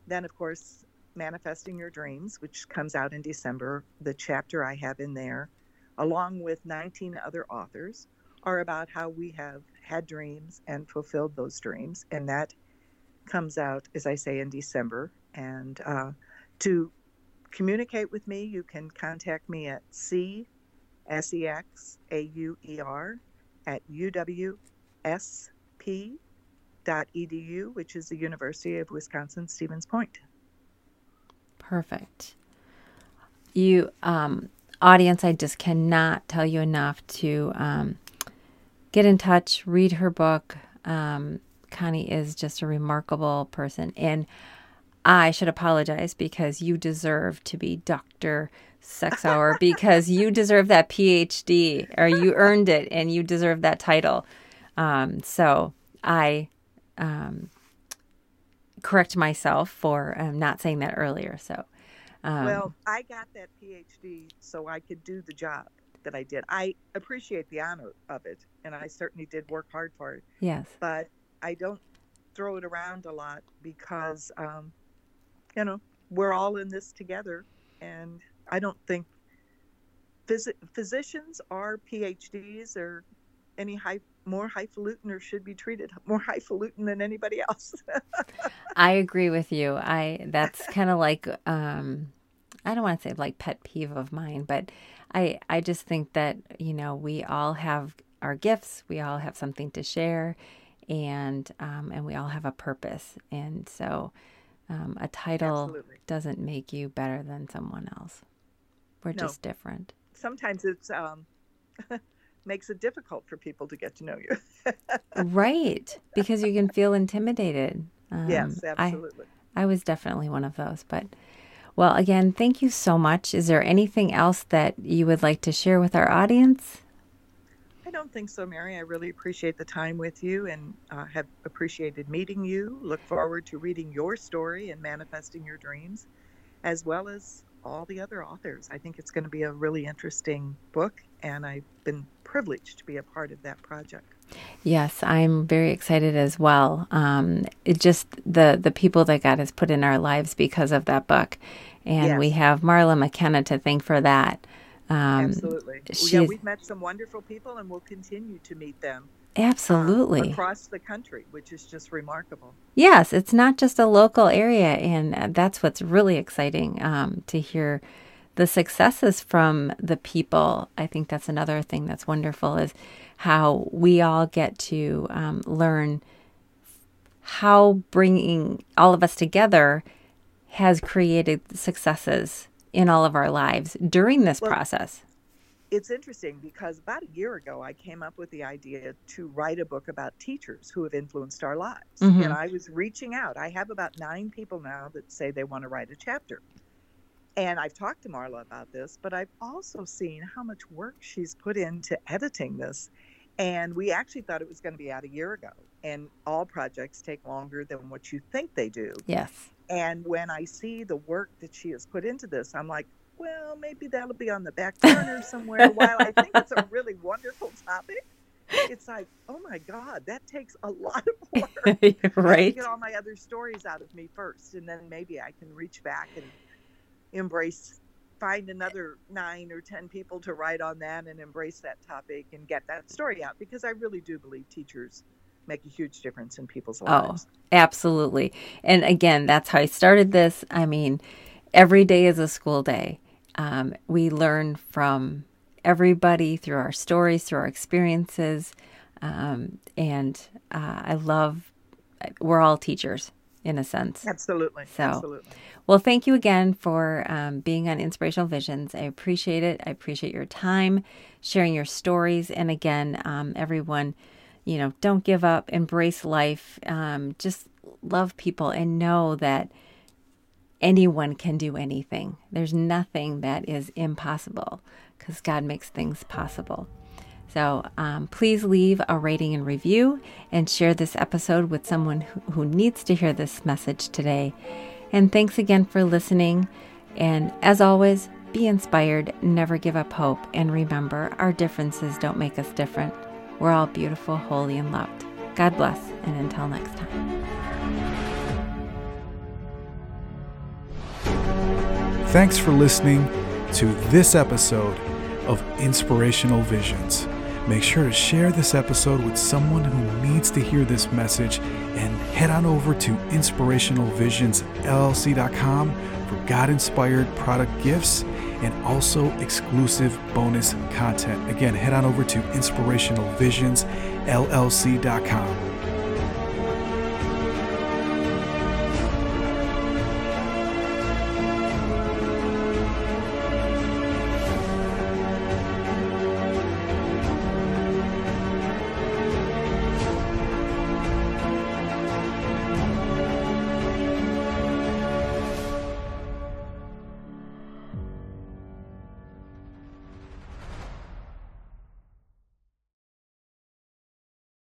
then, of course, Manifesting Your Dreams, which comes out in December. The chapter I have in there, along with 19 other authors, are about how we have had dreams and fulfilled those dreams. And that comes out, as I say, in December. And uh, to communicate with me, you can contact me at C S E X A U E R at uwsp.edu, which is the University of Wisconsin Stevens Point. Perfect. You, um, audience, I just cannot tell you enough to um, get in touch, read her book. Um, Connie is just a remarkable person. And I should apologize because you deserve to be Dr. Sexauer because you deserve that PhD or you earned it and you deserve that title. Um, so I um, correct myself for um, not saying that earlier. So, um, Well, I got that PhD so I could do the job that I did. I appreciate the honor of it, and I certainly did work hard for it. yes. But I don't throw it around a lot because, um, you know, we're all in this together, and I don't think phys- physicians are PhDs or any high more highfalutin or should be treated more highfalutin than anybody else. I agree with you. I that's kind of like um I don't want to say like pet peeve of mine, but I I just think that, you know, we all have our gifts, we all have something to share and um and we all have a purpose. And so um a title Absolutely. doesn't make you better than someone else. We're No. just different. Sometimes it's um, makes it difficult for people to get to know you. right, because you can feel intimidated. Um, yes, I- absolutely. I was definitely one of those. But, well, again, thank you so much. Is there anything else that you would like to share with our audience? I don't think so, Mary. I really appreciate the time with you and uh, have appreciated meeting you. Look forward to reading your story and manifesting your dreams, as well as all the other authors. I think it's going to be a really interesting book, and I've been privileged to be a part of that project. Yes, I'm very excited as well. Um, it just the the people that God has put in our lives because of that book, and yes. we have Marla McKenna to thank for that. Um, Absolutely. Yeah, we've met some wonderful people, and we'll continue to meet them. Absolutely. Um, across the country, which is just remarkable. Yes, it's not just a local area, and that's what's really exciting um, to hear the successes from the people. I think that's another thing that's wonderful is how we all get to um, learn how bringing all of us together has created successes in all of our lives during this well, process it's interesting because about a year ago I came up with the idea to write a book about teachers who have influenced our lives. Mm-hmm. And I was reaching out. I have about nine people now that say they want to write a chapter. And I've talked to Marla about this, but I've also seen how much work she's put into editing this. And we actually thought it was going to be out a year ago. And all projects take longer than what you think they do. Yes. And when I see the work that she has put into this, I'm like, well, maybe that'll be on the back burner somewhere. While I think it's a really wonderful topic, it's like, oh my God, that takes a lot of work. right. get all my other stories out of me first, and then maybe I can reach back and embrace, find another nine or 10 people to write on that and embrace that topic and get that story out because I really do believe teachers make a huge difference in people's oh, lives. Oh, absolutely. And again, that's how I started this. I mean, every day is a school day. Um, we learn from everybody through our stories, through our experiences. Um, and uh, I love, we're all teachers in a sense. Absolutely. So, Absolutely. well, thank you again for um, being on Inspirational Visions. I appreciate it. I appreciate your time, sharing your stories. And again, um, everyone, you know, don't give up, embrace life, um, just love people and know that anyone can do anything. There's nothing that is impossible because God makes things possible. So um, please leave a rating and review and share this episode with someone who, who needs to hear this message today. And thanks again for listening. And as always, be inspired, never give up hope, and remember our differences don't make us different. We're all beautiful, holy, and loved. God bless, and until next time. Thanks for listening to this episode of Inspirational Visions. Make sure to share this episode with someone who needs to hear this message and head on over to inspirationalvisionsllc.com for God inspired product gifts and also exclusive bonus content. Again, head on over to inspirationalvisionsllc.com.